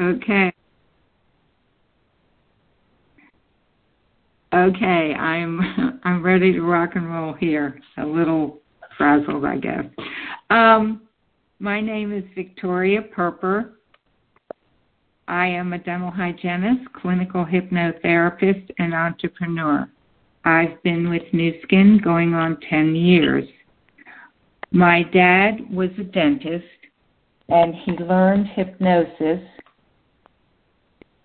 Okay. Okay, I'm I'm ready to rock and roll here. A little frazzled, I guess. Um, my name is Victoria Perper. I am a dental hygienist, clinical hypnotherapist, and entrepreneur. I've been with Nu Skin going on 10 years. My dad was a dentist, and he learned hypnosis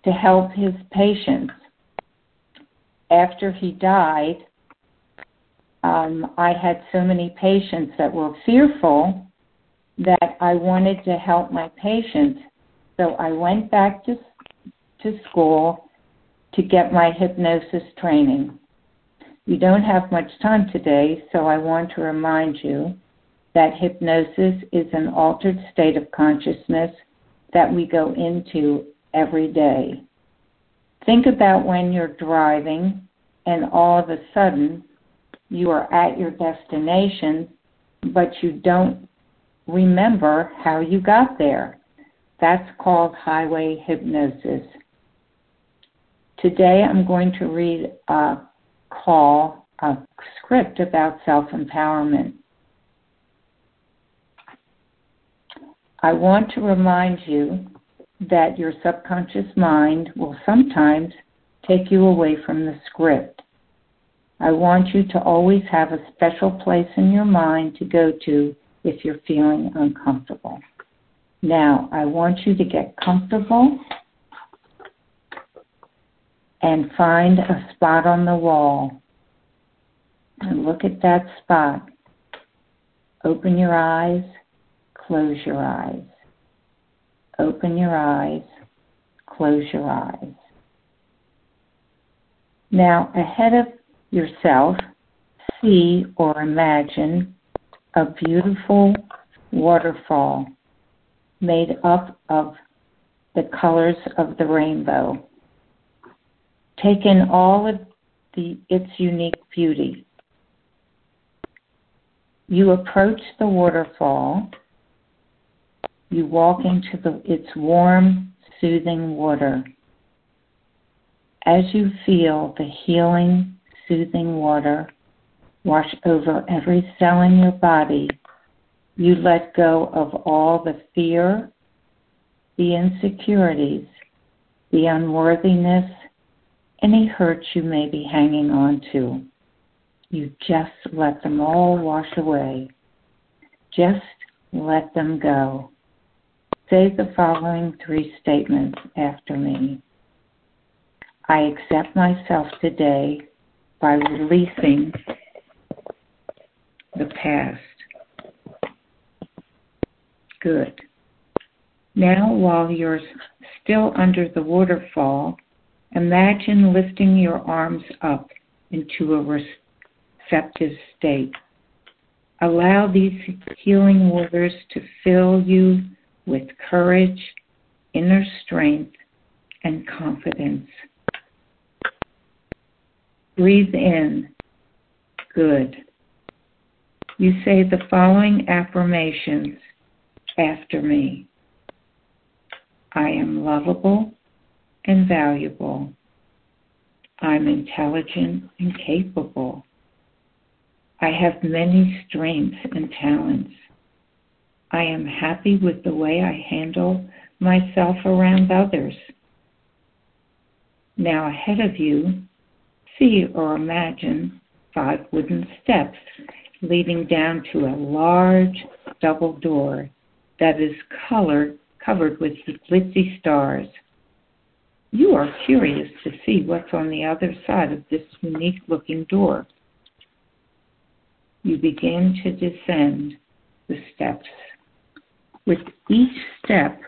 to help his patients. After he died, um, I had so many patients that were fearful that I wanted to help my patients. So I went back to, to school to get my hypnosis training. We don't have much time today, so I want to remind you that hypnosis is an altered state of consciousness that we go into every day. Think about when you're driving and all of a sudden you are at your destination, but you don't remember how you got there. That's called highway hypnosis. Today I'm going to read a call, a script about self empowerment. I want to remind you that your subconscious mind will sometimes take you away from the script. I want you to always have a special place in your mind to go to if you're feeling uncomfortable. Now, I want you to get comfortable and find a spot on the wall and look at that spot. Open your eyes, close your eyes. Open your eyes, close your eyes. Now, ahead of yourself, see or imagine a beautiful waterfall made up of the colors of the rainbow. Take in all of the, its unique beauty. You approach the waterfall. You walk into the, its warm, soothing water. As you feel the healing, soothing water wash over every cell in your body, you let go of all the fear, the insecurities, the unworthiness, any hurts you may be hanging on to. You just let them all wash away. Just let them go. Say the following three statements after me. I accept myself today by releasing the past. Good. Now, while you're still under the waterfall, imagine lifting your arms up into a receptive state. Allow these healing waters to fill you with courage, inner strength, and confidence. Breathe in. Good. You say the following affirmations after me. I am lovable and valuable. I'm intelligent and capable. I have many strengths and talents. I am happy with the way I handle myself around others. Now, ahead of you, see or imagine five wooden steps leading down to a large double door that is colored, covered with glitzy stars. You are curious to see what's on the other side of this unique looking door. You begin to descend the steps. With each step,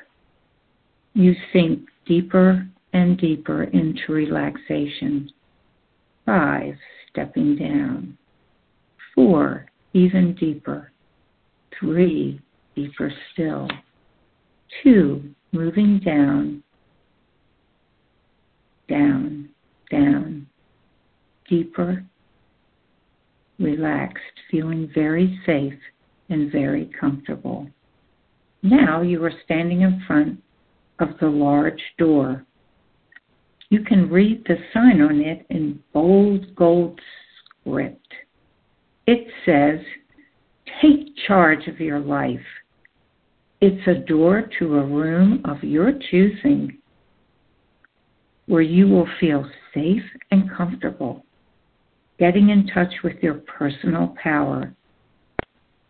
you sink deeper and deeper into relaxation. Five, stepping down. Four, even deeper. Three, deeper still. Two, moving down, down, down, deeper, relaxed, feeling very safe and very comfortable. Now you are standing in front of the large door. You can read the sign on it in bold gold script. It says, Take charge of your life. It's a door to a room of your choosing where you will feel safe and comfortable, getting in touch with your personal power.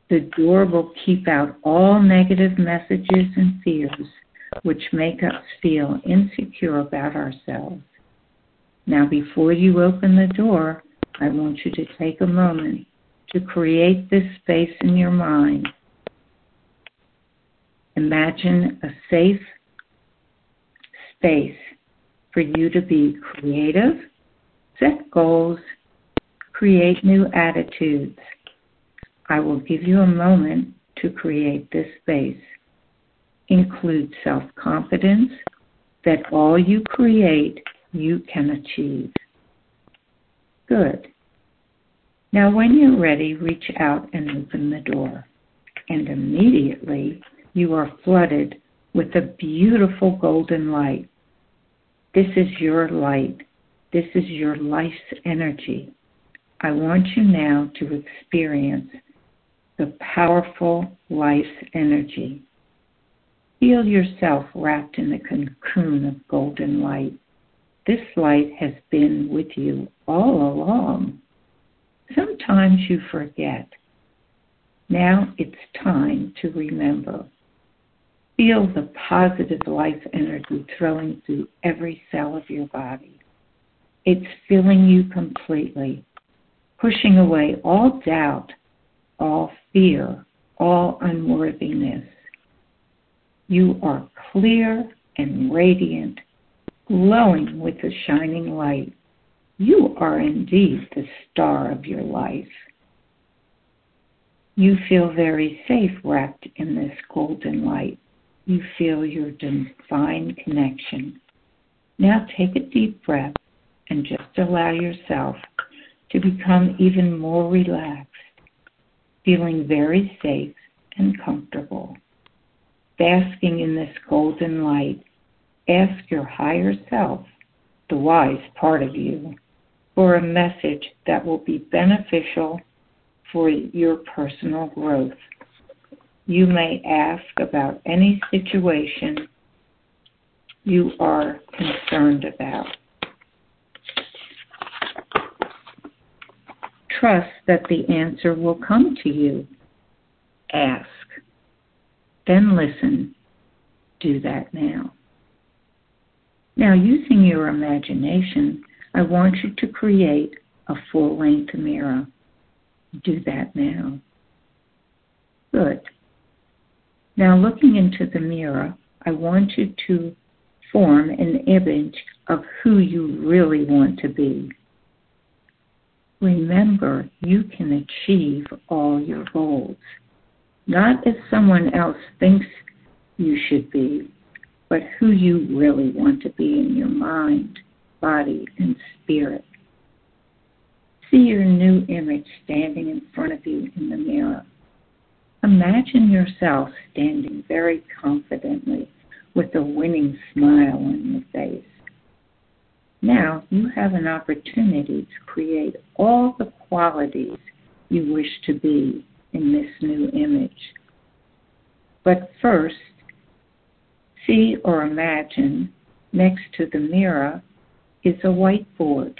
The door will keep out all negative messages and fears which make us feel insecure about ourselves. Now, before you open the door, I want you to take a moment to create this space in your mind. Imagine a safe space for you to be creative, set goals, create new attitudes. I will give you a moment to create this space include self confidence that all you create, you can achieve. Good. Now, when you're ready, reach out and open the door. And immediately you are flooded with a beautiful golden light. This is your light. This is your life's energy. I want you now to experience the powerful life energy. Feel yourself wrapped in a cocoon of golden light. This light has been with you all along. Sometimes you forget. Now it's time to remember. Feel the positive life energy flowing through every cell of your body. It's filling you completely, pushing away all doubt, all fear, all unworthiness. You are clear and radiant, glowing with a shining light. You are indeed the star of your life. You feel very safe wrapped in this golden light. You feel your divine connection. Now take a deep breath and just allow yourself to become even more relaxed, feeling very safe and comfortable basking in this golden light, ask your higher self, the wise part of you, for a message that will be beneficial for your personal growth. You may ask about any situation you are concerned about. Trust that the answer will come to you. Ask. Then listen. Do that now. Now, using your imagination, I want you to create a full length mirror. Do that now. Good. Now, looking into the mirror, I want you to form an image of who you really want to be. Remember, you can achieve all your goals not as someone else thinks you should be, but who you really want to be in your mind, body, and spirit. See your new image standing in front of you in the mirror. Imagine yourself standing very confidently with a winning smile on your face. Now you have an opportunity to create all the qualities you wish to be in this new image. But first, see or imagine next to the mirror is a whiteboard.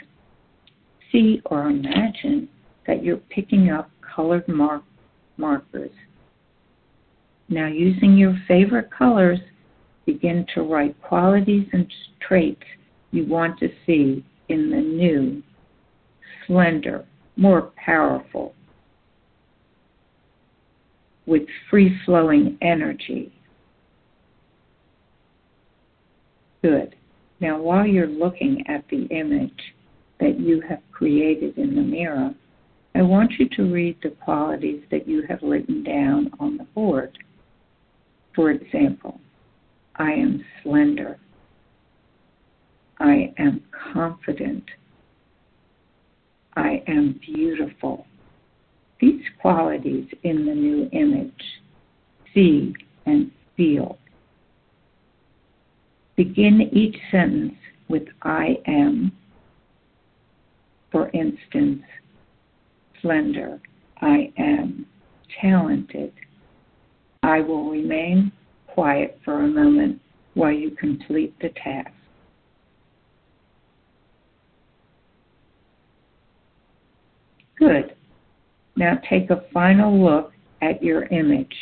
See or imagine that you're picking up colored mark- markers. Now, using your favorite colors, begin to write qualities and traits you want to see in the new, slender, more powerful, with free flowing energy. Good. Now, while you're looking at the image that you have created in the mirror, I want you to read the qualities that you have written down on the board. For example, I am slender. I am confident. I am beautiful these qualities in the new image see and feel. Begin each sentence with I am. For instance, slender, I am talented. I will remain quiet for a moment while you complete the task. Good. Now take a final look at your image.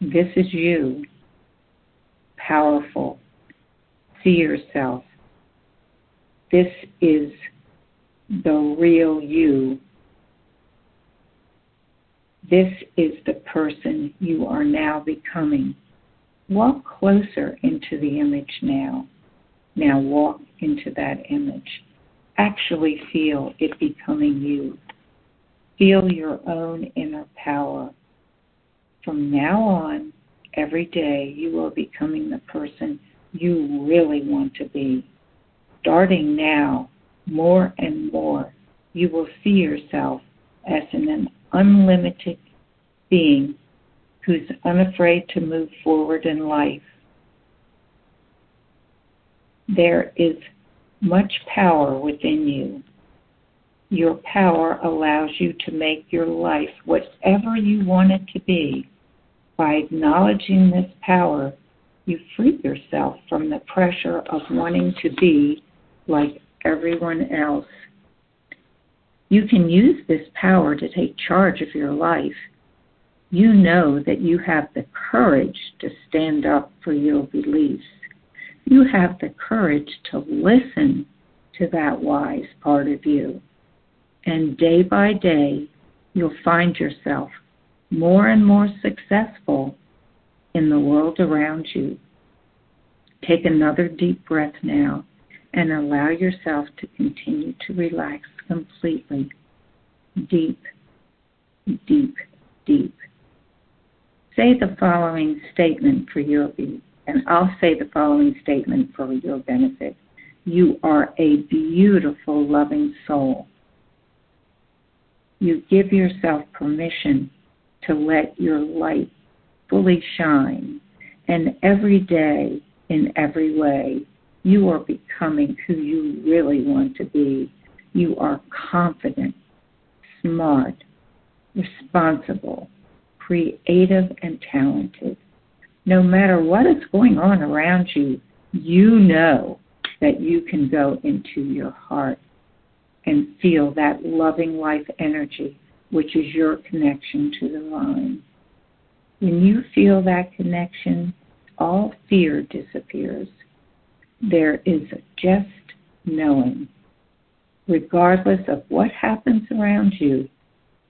This is you, powerful. See yourself. This is the real you. This is the person you are now becoming. Walk closer into the image now. Now walk into that image. Actually feel it becoming you. Feel your own inner power. From now on, every day, you are becoming the person you really want to be. Starting now, more and more, you will see yourself as an unlimited being who's unafraid to move forward in life. There is much power within you. Your power allows you to make your life whatever you want it to be. By acknowledging this power, you free yourself from the pressure of wanting to be like everyone else. You can use this power to take charge of your life you know that you have the courage to stand up for your beliefs. You have the courage to listen to that wise part of you. And day by day, you'll find yourself more and more successful in the world around you. Take another deep breath now and allow yourself to continue to relax completely. Deep, deep, deep say the following statement for your and I'll say the following statement for your benefit. You are a beautiful, loving soul. You give yourself permission to let your light fully shine, and every day, in every way, you are becoming who you really want to be. You are confident, smart, responsible, creative and talented. No matter what is going on around you, you know that you can go into your heart and feel that loving life energy, which is your connection to the line. When you feel that connection, all fear disappears. There is just knowing. Regardless of what happens around you,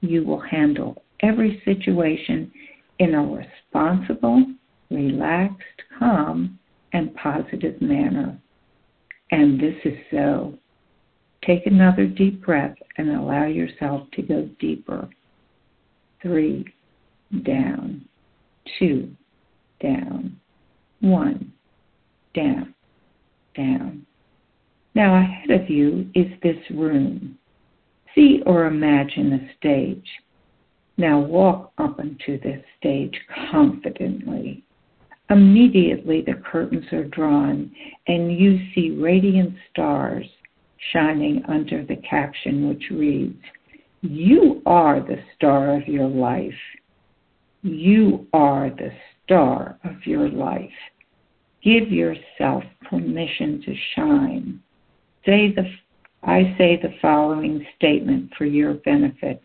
you will handle every situation in a responsible, relaxed, calm, and positive manner. And this is so. Take another deep breath and allow yourself to go deeper. Three, down. Two, down. One, down, down. Now ahead of you is this room. See or imagine a stage. Now walk up onto this stage confidently. Immediately the curtains are drawn and you see radiant stars shining under the caption which reads, You are the star of your life. You are the star of your life. Give yourself permission to shine. Say the I say the following statement for your benefit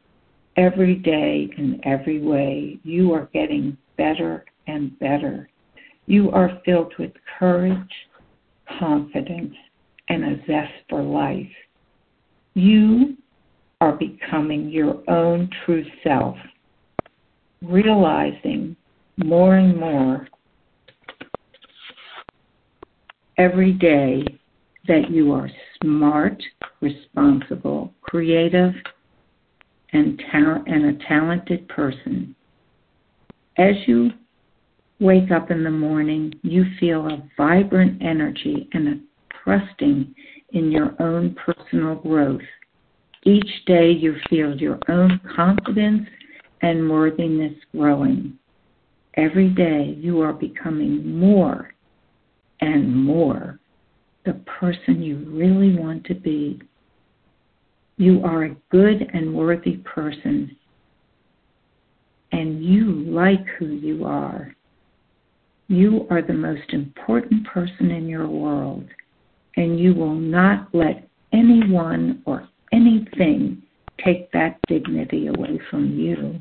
every day in every way, you are getting better and better. You are filled with courage, confidence, and a zest for life. You are becoming your own true self, realizing more and more every day that you are smart, responsible, creative, and, ta- and a talented person. As you wake up in the morning, you feel a vibrant energy and a trusting in your own personal growth. Each day you feel your own confidence and worthiness growing. Every day you are becoming more and more the person you really want to be. You are a good and worthy person, and you like who you are. You are the most important person in your world, and you will not let anyone or anything take that dignity away from you.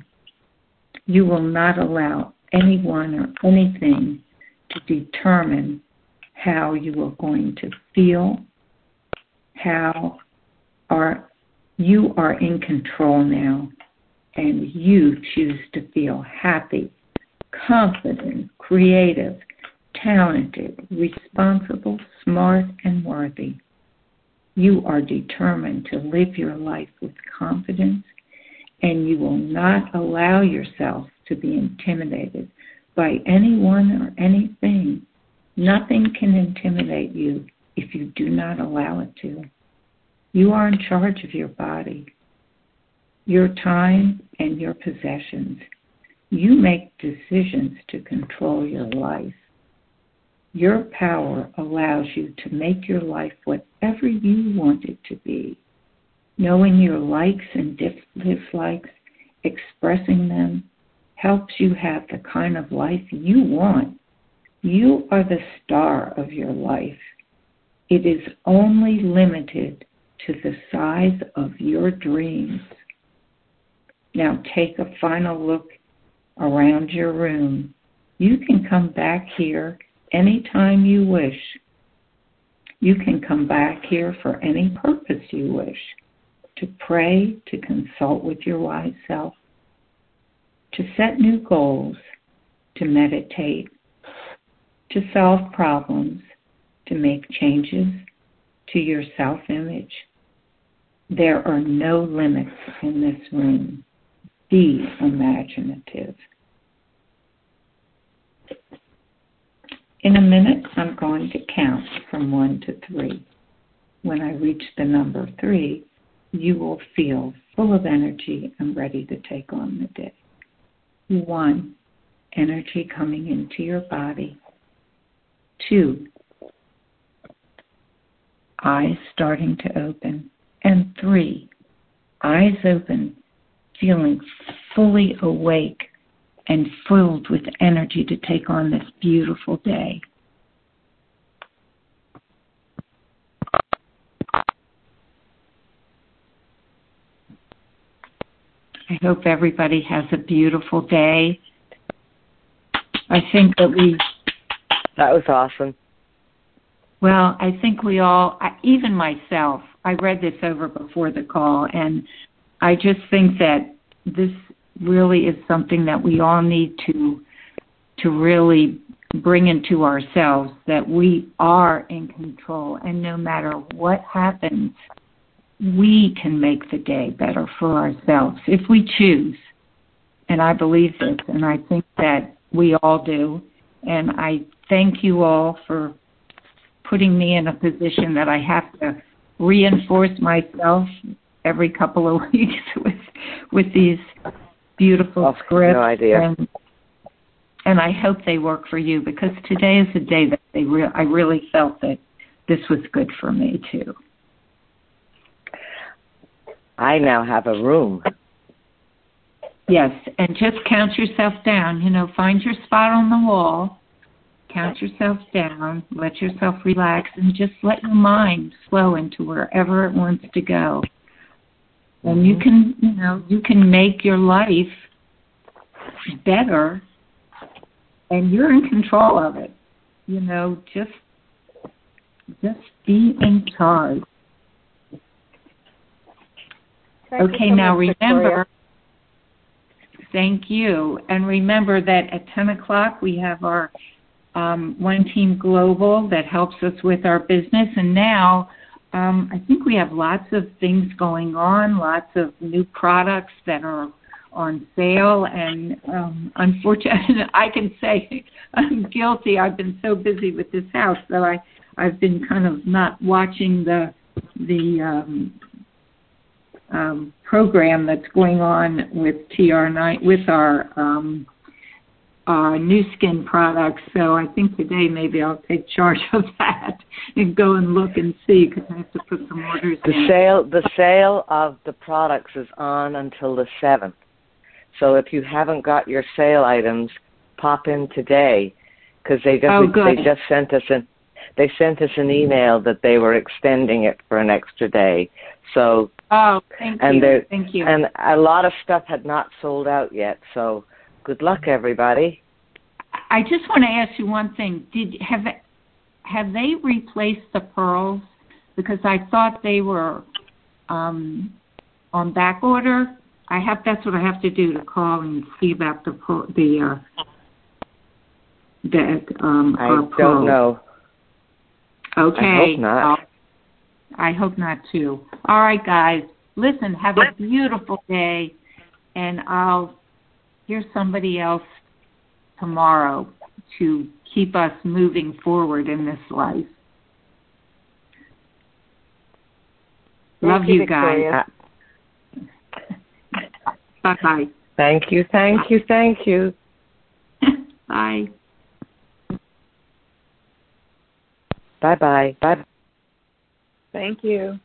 You will not allow anyone or anything to determine how you are going to feel, how are you are in control now and you choose to feel happy, confident, creative, talented, responsible, smart, and worthy. You are determined to live your life with confidence, and you will not allow yourself to be intimidated by anyone or anything. Nothing can intimidate you if you do not allow it to. You are in charge of your body, your time, and your possessions. You make decisions to control your life. Your power allows you to make your life whatever you want it to be. Knowing your likes and dislikes, expressing them, helps you have the kind of life you want. You are the star of your life. It is only limited to the size of your dreams. Now take a final look around your room. You can come back here anytime you wish. You can come back here for any purpose you wish to pray, to consult with your wise self, to set new goals, to meditate, to solve problems, to make changes to your self image. There are no limits in this room. Be imaginative. In a minute, I'm going to count from one to three. When I reach the number three, you will feel full of energy and ready to take on the day. One, energy coming into your body. Two, eyes starting to open. And three, eyes open, feeling fully awake and filled with energy to take on this beautiful day. I hope everybody has a beautiful day. I think that we. That was awesome. Well, I think we all, even myself, I read this over before the call, and I just think that this really is something that we all need to to really bring into ourselves that we are in control. And no matter what happens we can make the day better for ourselves if we choose. And i believe this and i think that we all do. And i thank you all for putting me in a position that i have to reinforce myself every couple of weeks with with these beautiful oh, scripts. No idea. And, and I hope they work for you because today is a day that they re- I really felt that this was good for me too. I now have a room. Yes, and just count yourself down. You know, find your spot on the wall, count yourself down, let yourself relax, and just let your mind flow into wherever it wants to go and you mm-hmm. can you know you can make your life better and you're in control of it. You know just just be in charge. Thank okay so now much, remember thank you. And remember that at 10 o'clock we have our um, one team global that helps us with our business. And now um, I think we have lots of things going on, lots of new products that are on sale, and um, unfortunately, I can say I'm guilty. I've been so busy with this house that I I've been kind of not watching the the um, um, program that's going on with TR9 with our um, uh, Nu Skin products. So I think today maybe I'll take charge of that and go and look and see because I have to put some orders The in. sale the sale of the products is on until the seventh. So if you haven't got your sale items, pop in today because they just Oh, they just sent us an they sent us an email that they were extending it for an extra day. So Oh, thank And you. Thank you. and a lot of stuff had not sold out yet. So good luck everybody. I just want to ask you one thing. Did have have they replaced the pearls? Because I thought they were um, on back order. I have that's what I have to do to call and see about the the uh, the um I don't pearls. know. Okay. I hope not. I hope not too. All right, guys. Listen, have a beautiful day, and I'll hear somebody else tomorrow to keep us moving forward in this life. Love Thank you guys. Bye bye. Thank you, thank you, thank you. bye. Bye bye. Bye. Thank you.